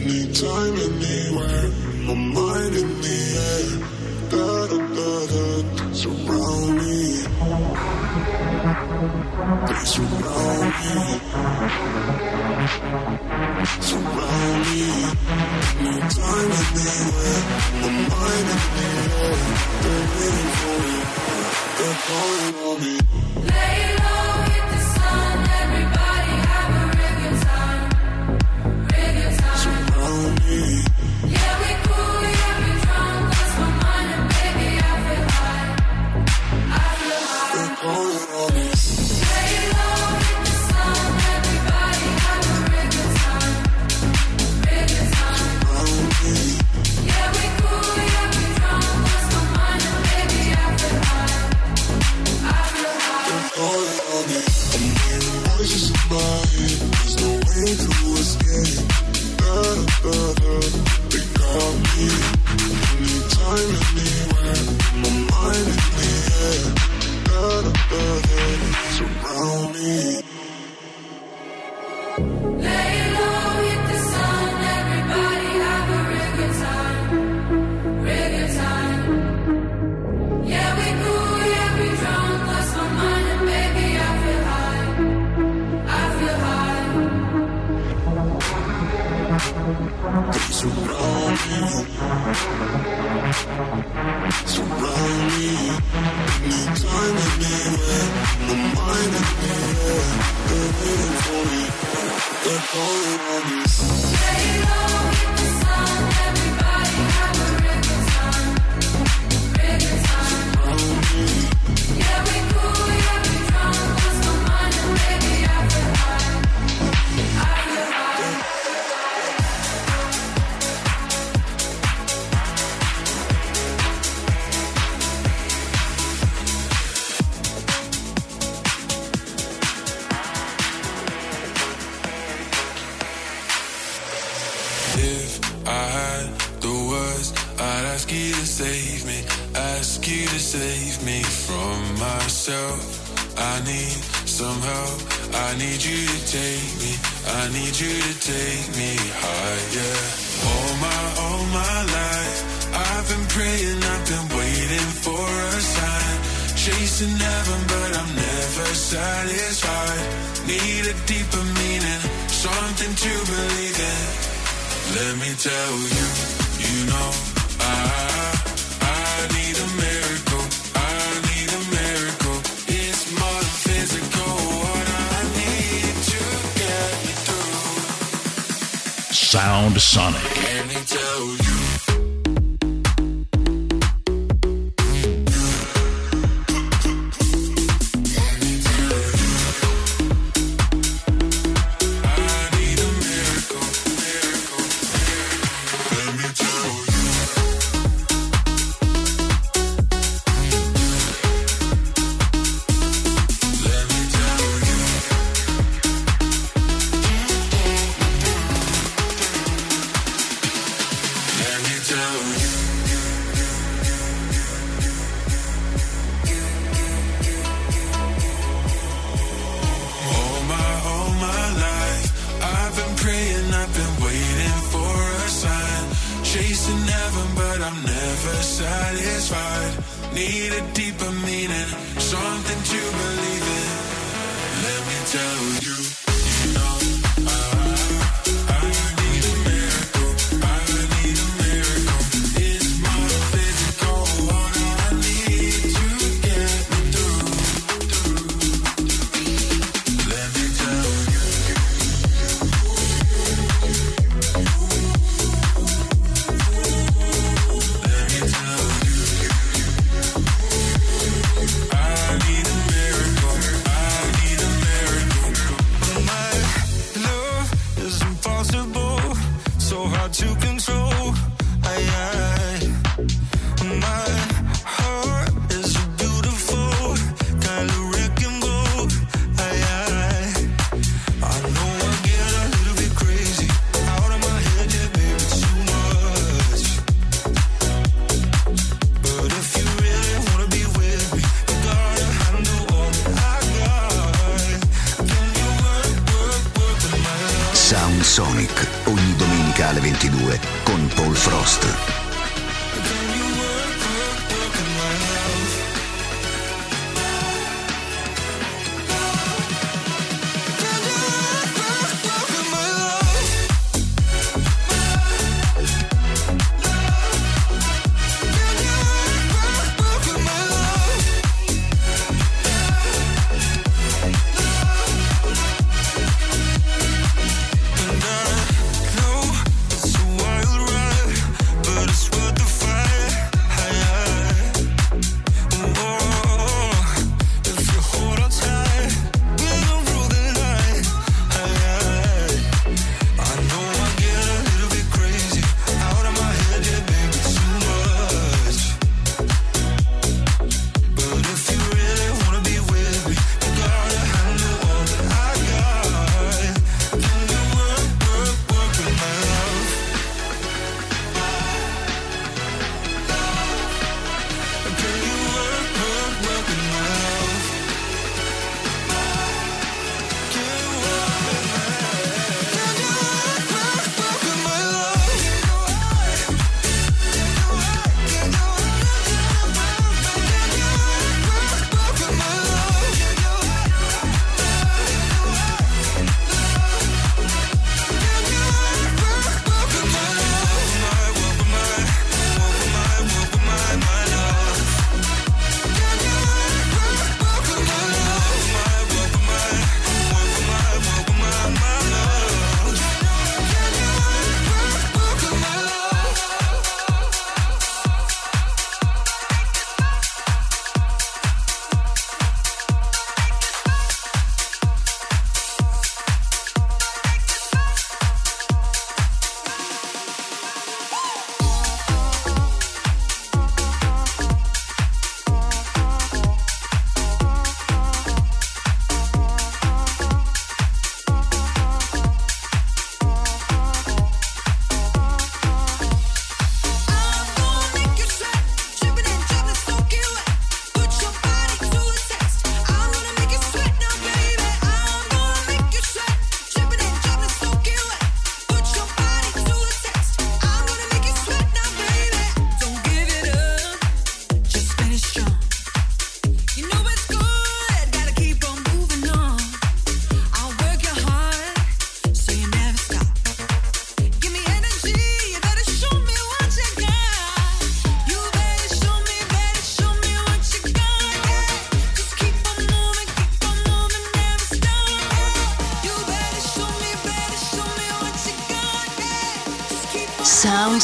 anytime, anywhere. My mind in the air. Da da da me. They surround me. Surround me. No anywhere. My mind in the air. They're waiting for me. They're calling on me.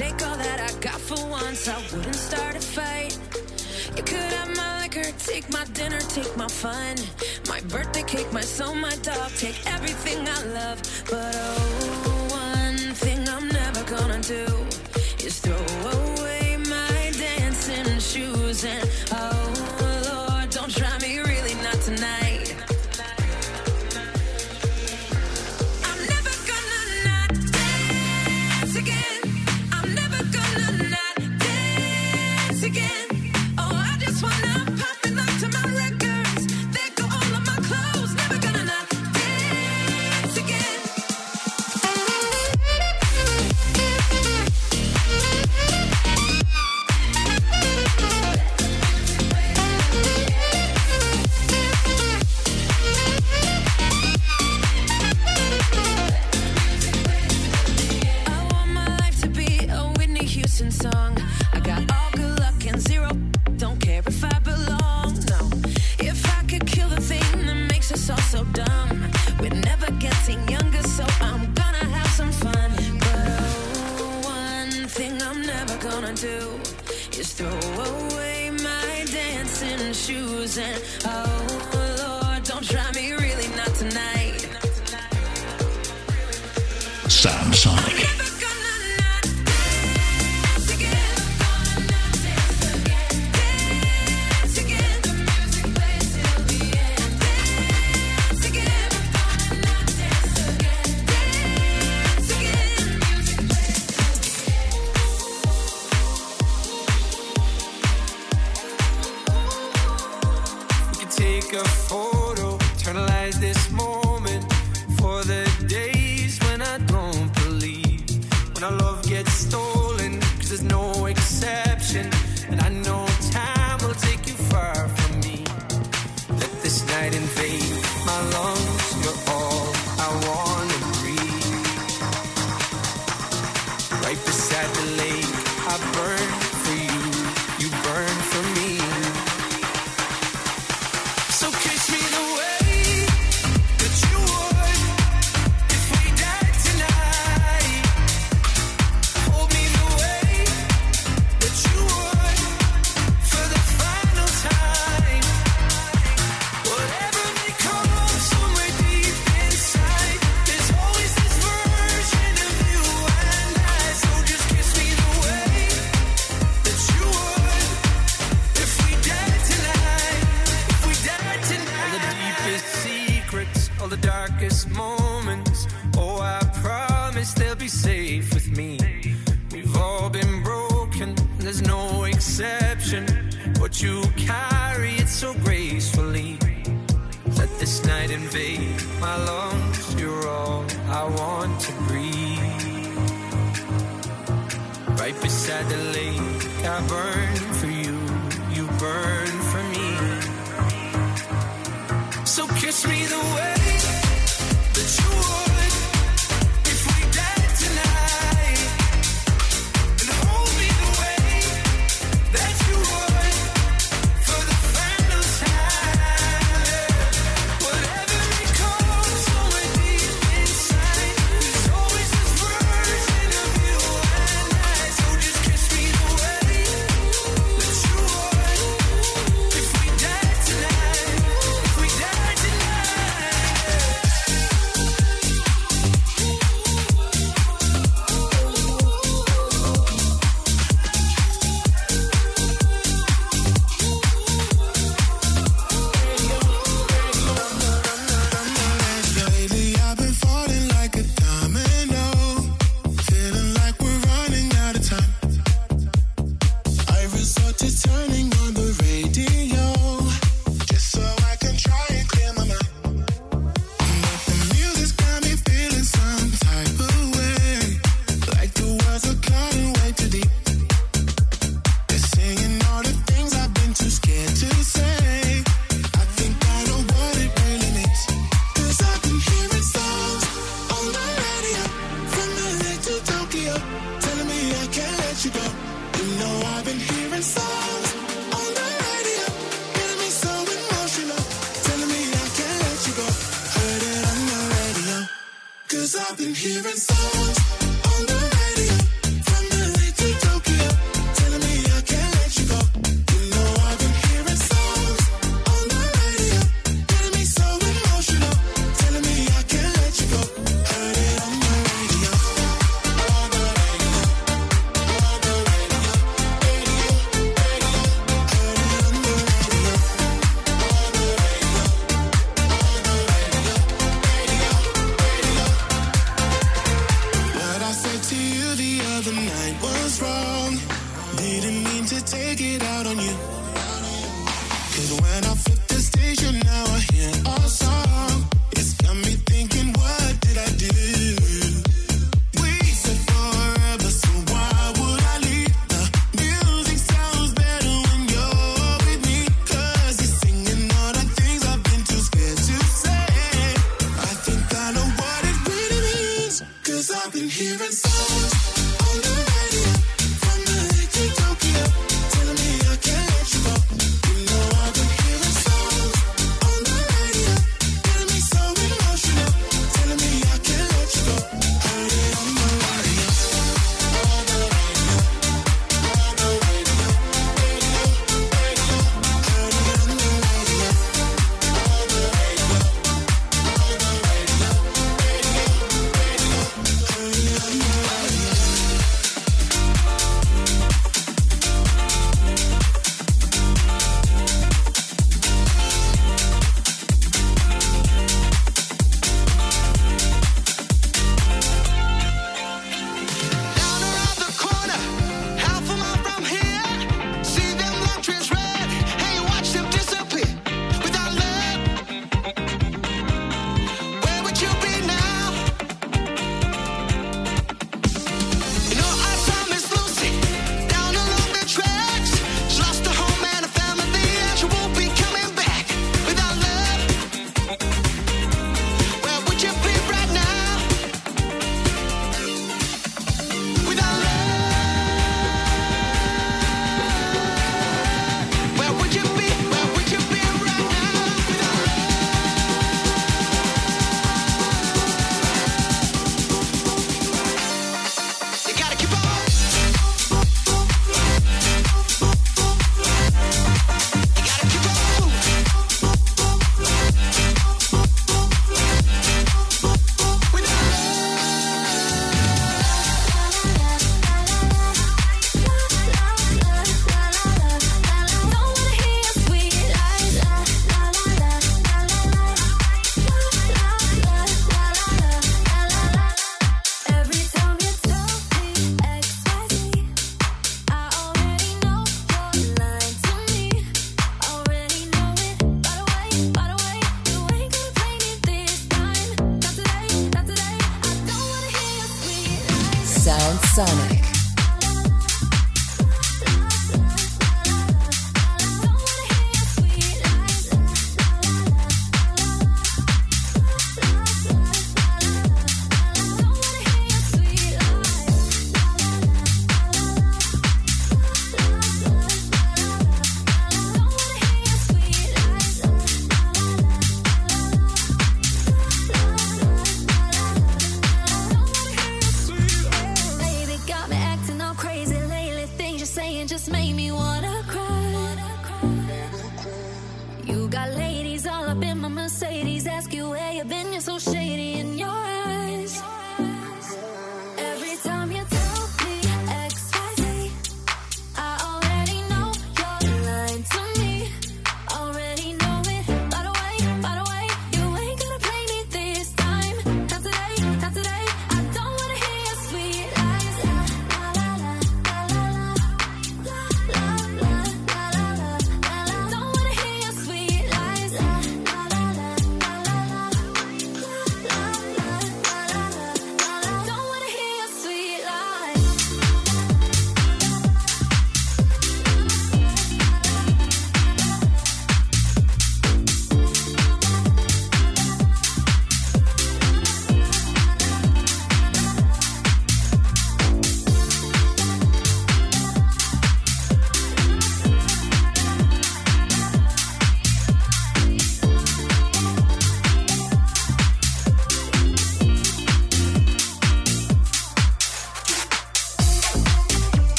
take all that I got for once. I wouldn't start a fight. You could have my liquor, take my dinner, take my fun, my birthday cake, my soul, my dog, take everything I love. But oh, one thing I'm never gonna do is throw away my dancing shoes and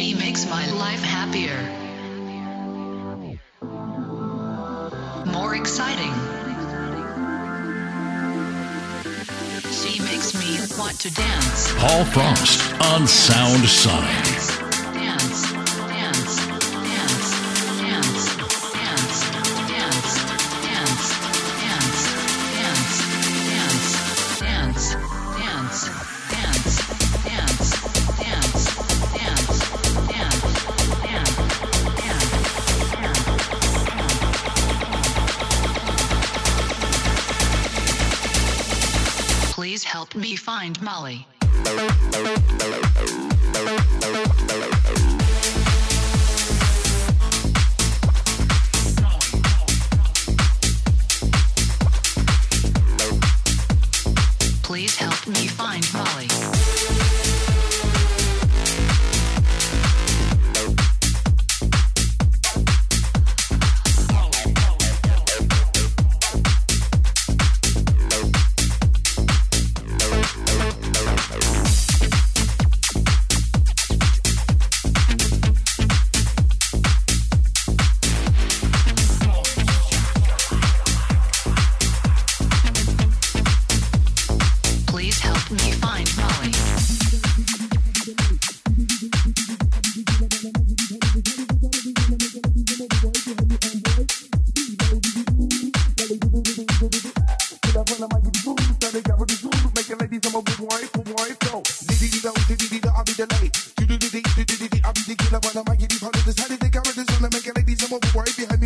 She makes my life happier. More exciting. She makes me want to dance. Paul Frost on Sound Let me get ladies and move away behind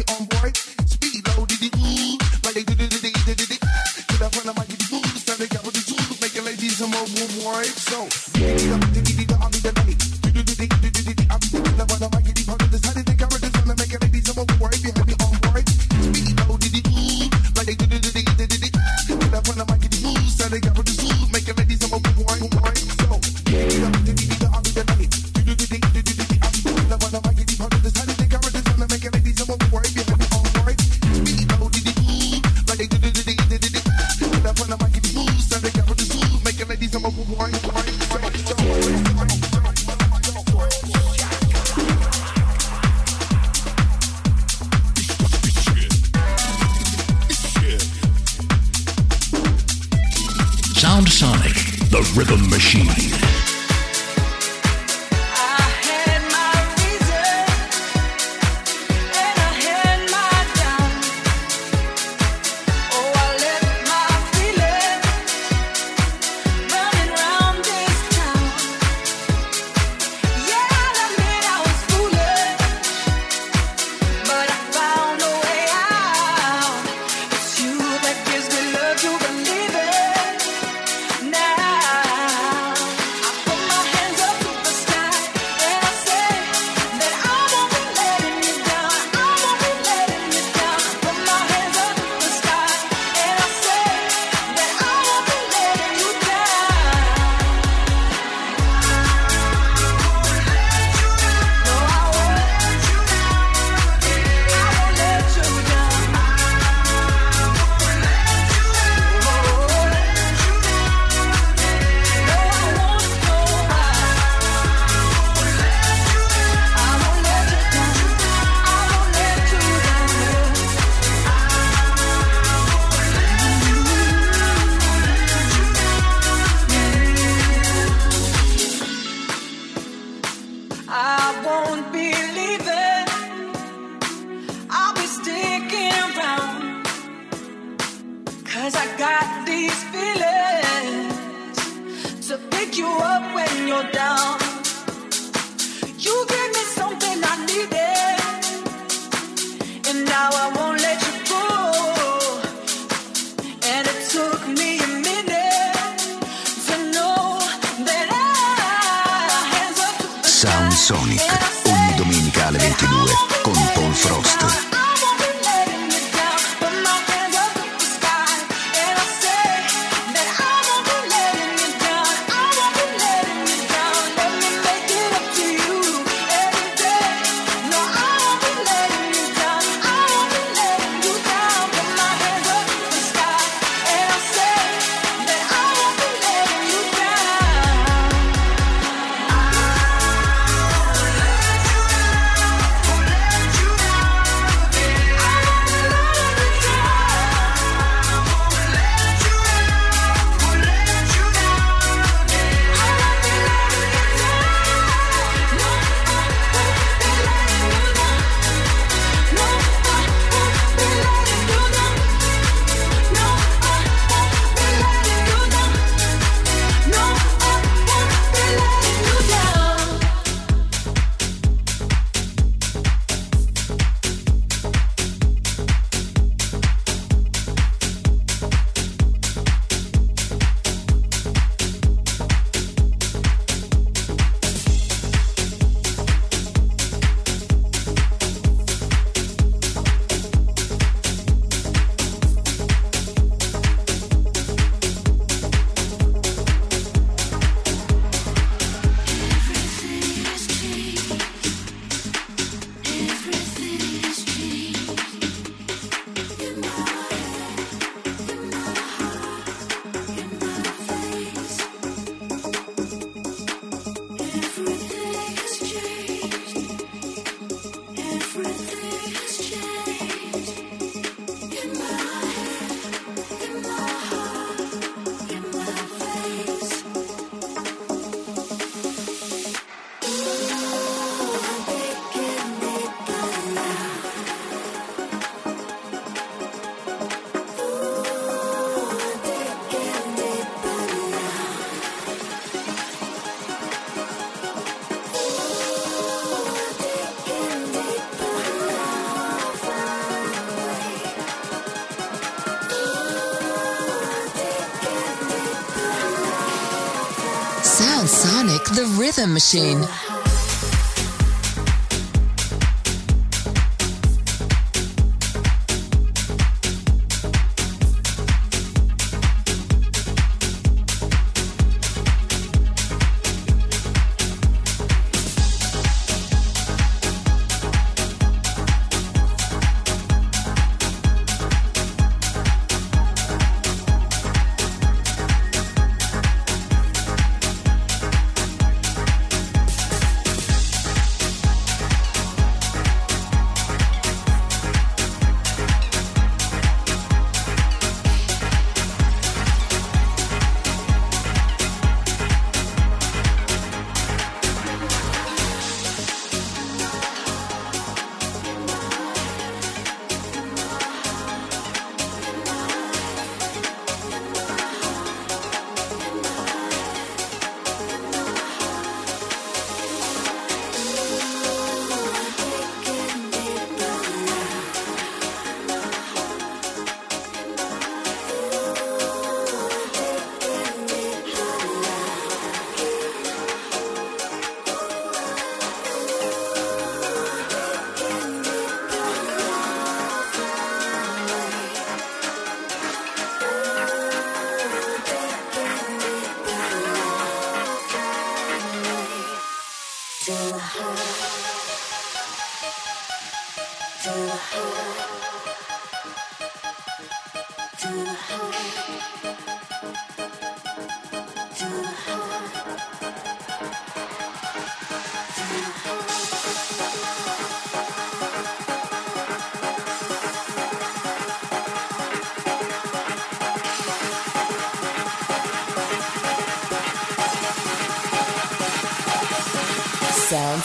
the rhythm machine.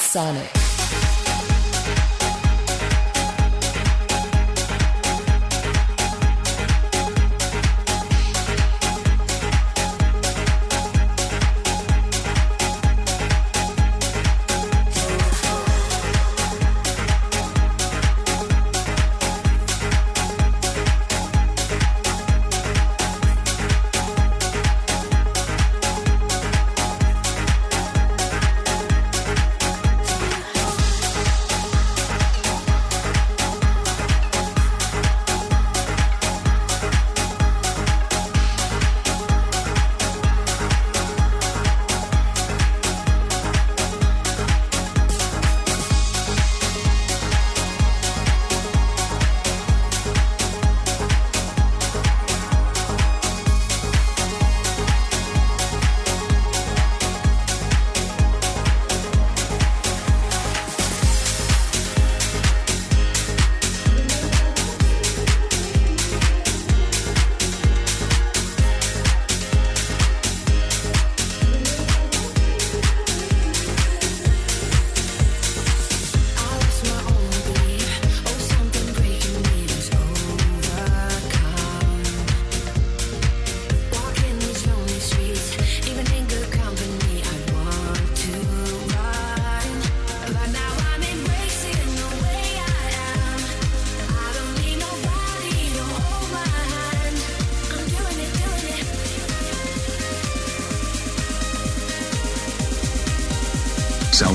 Sonic.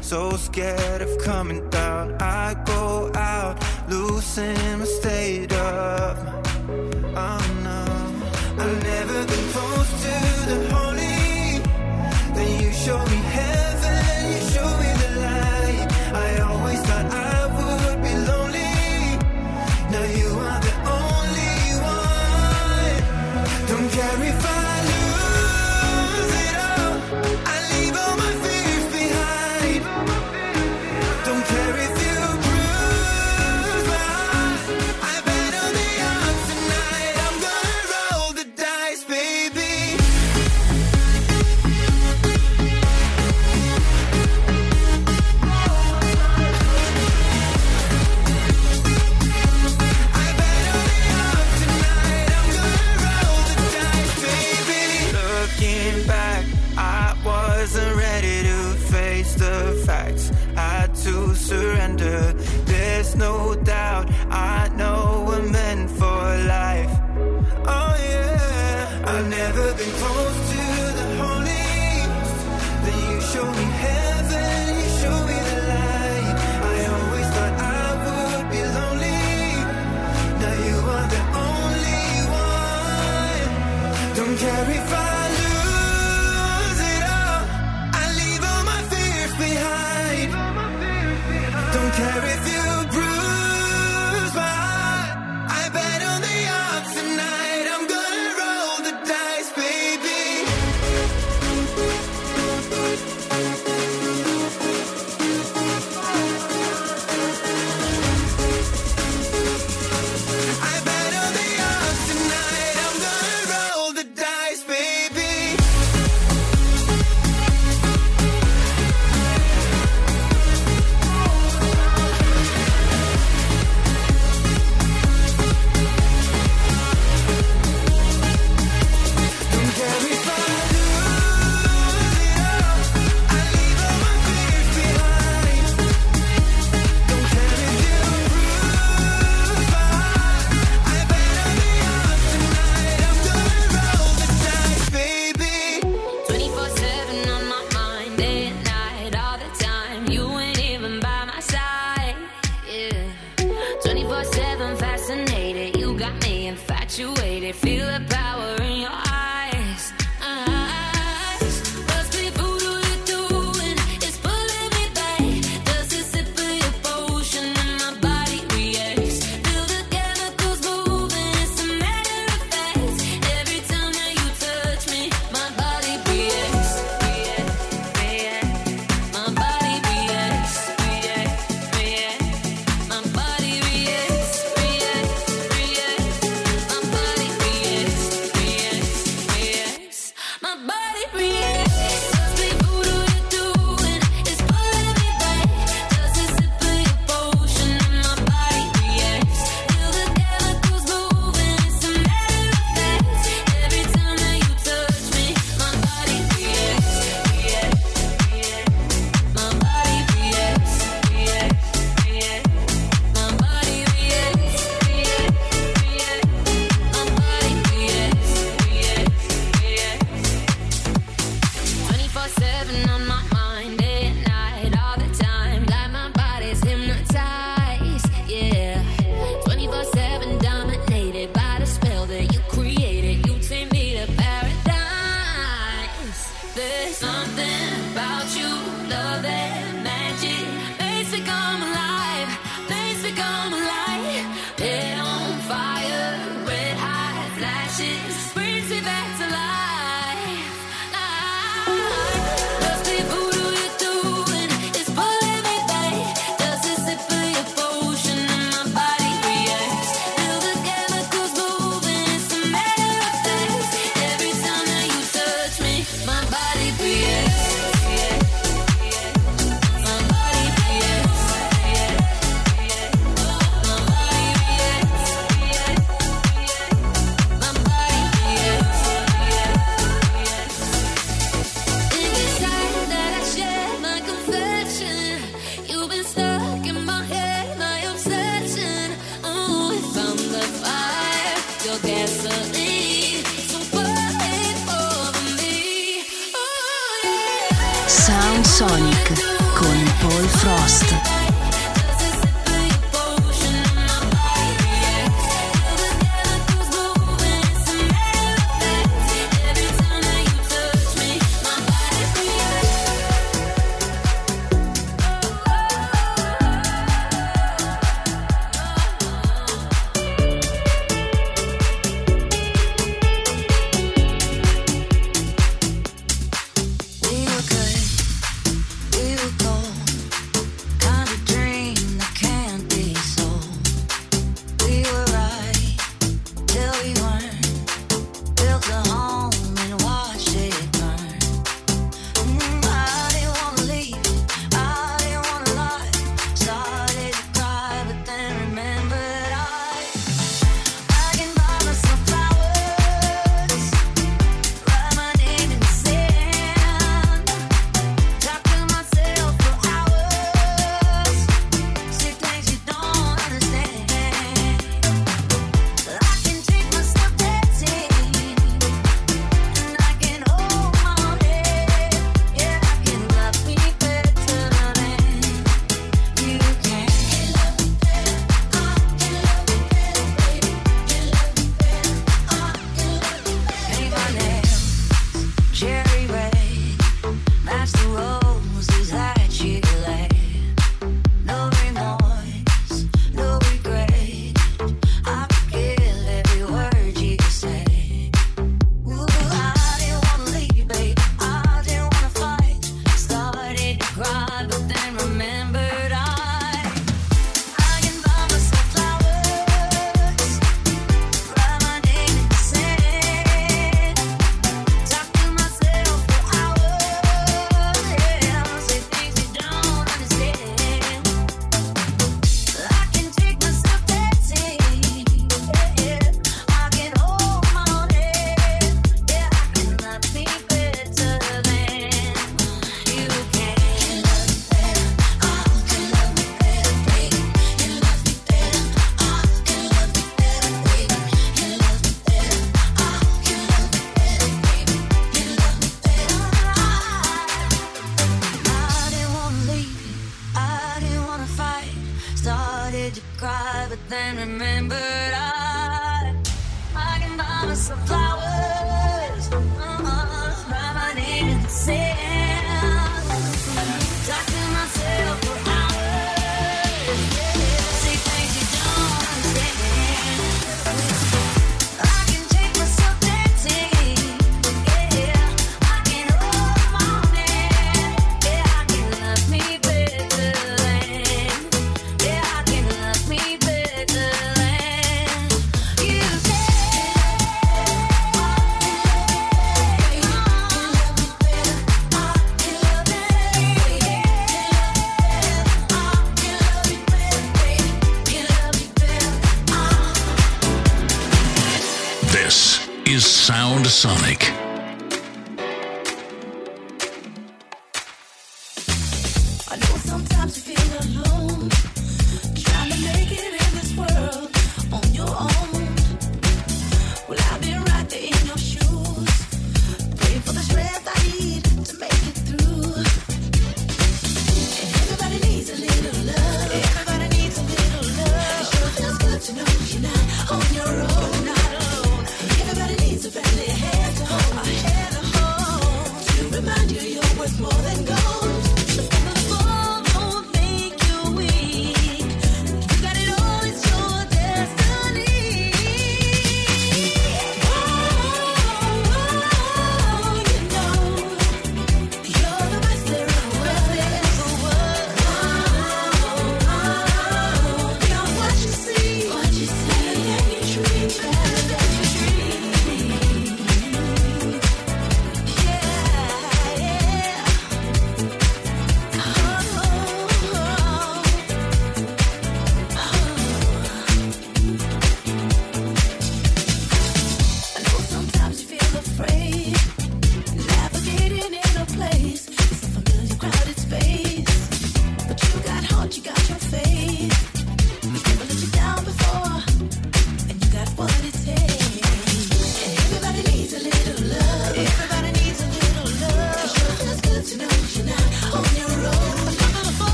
So scared of coming down, I go out, losing my state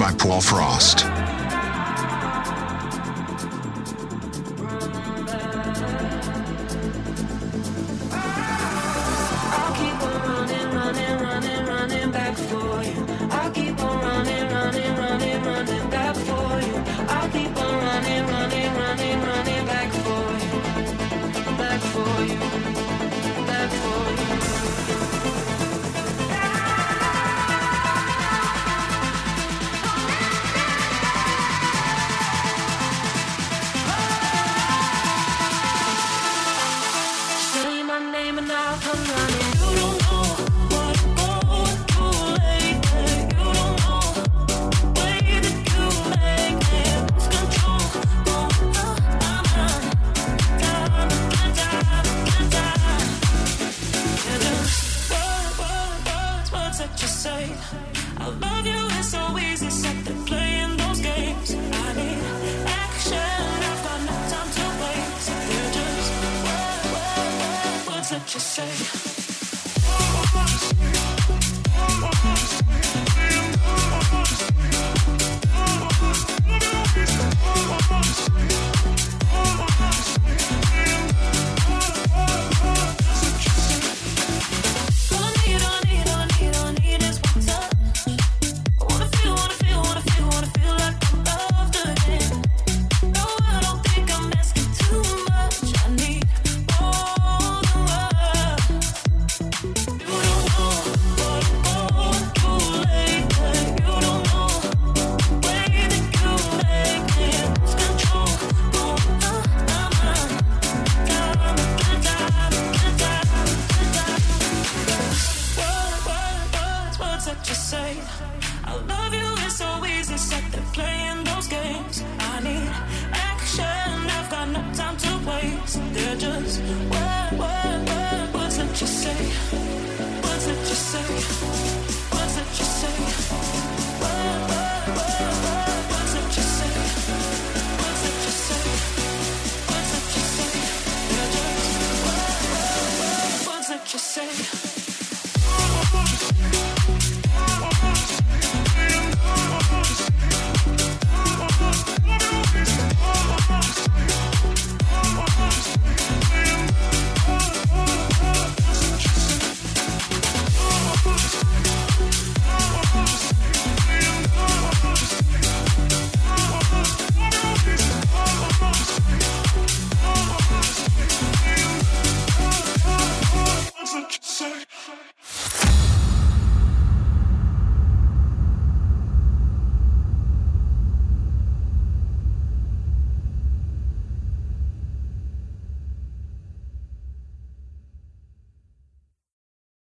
by Paul Frost.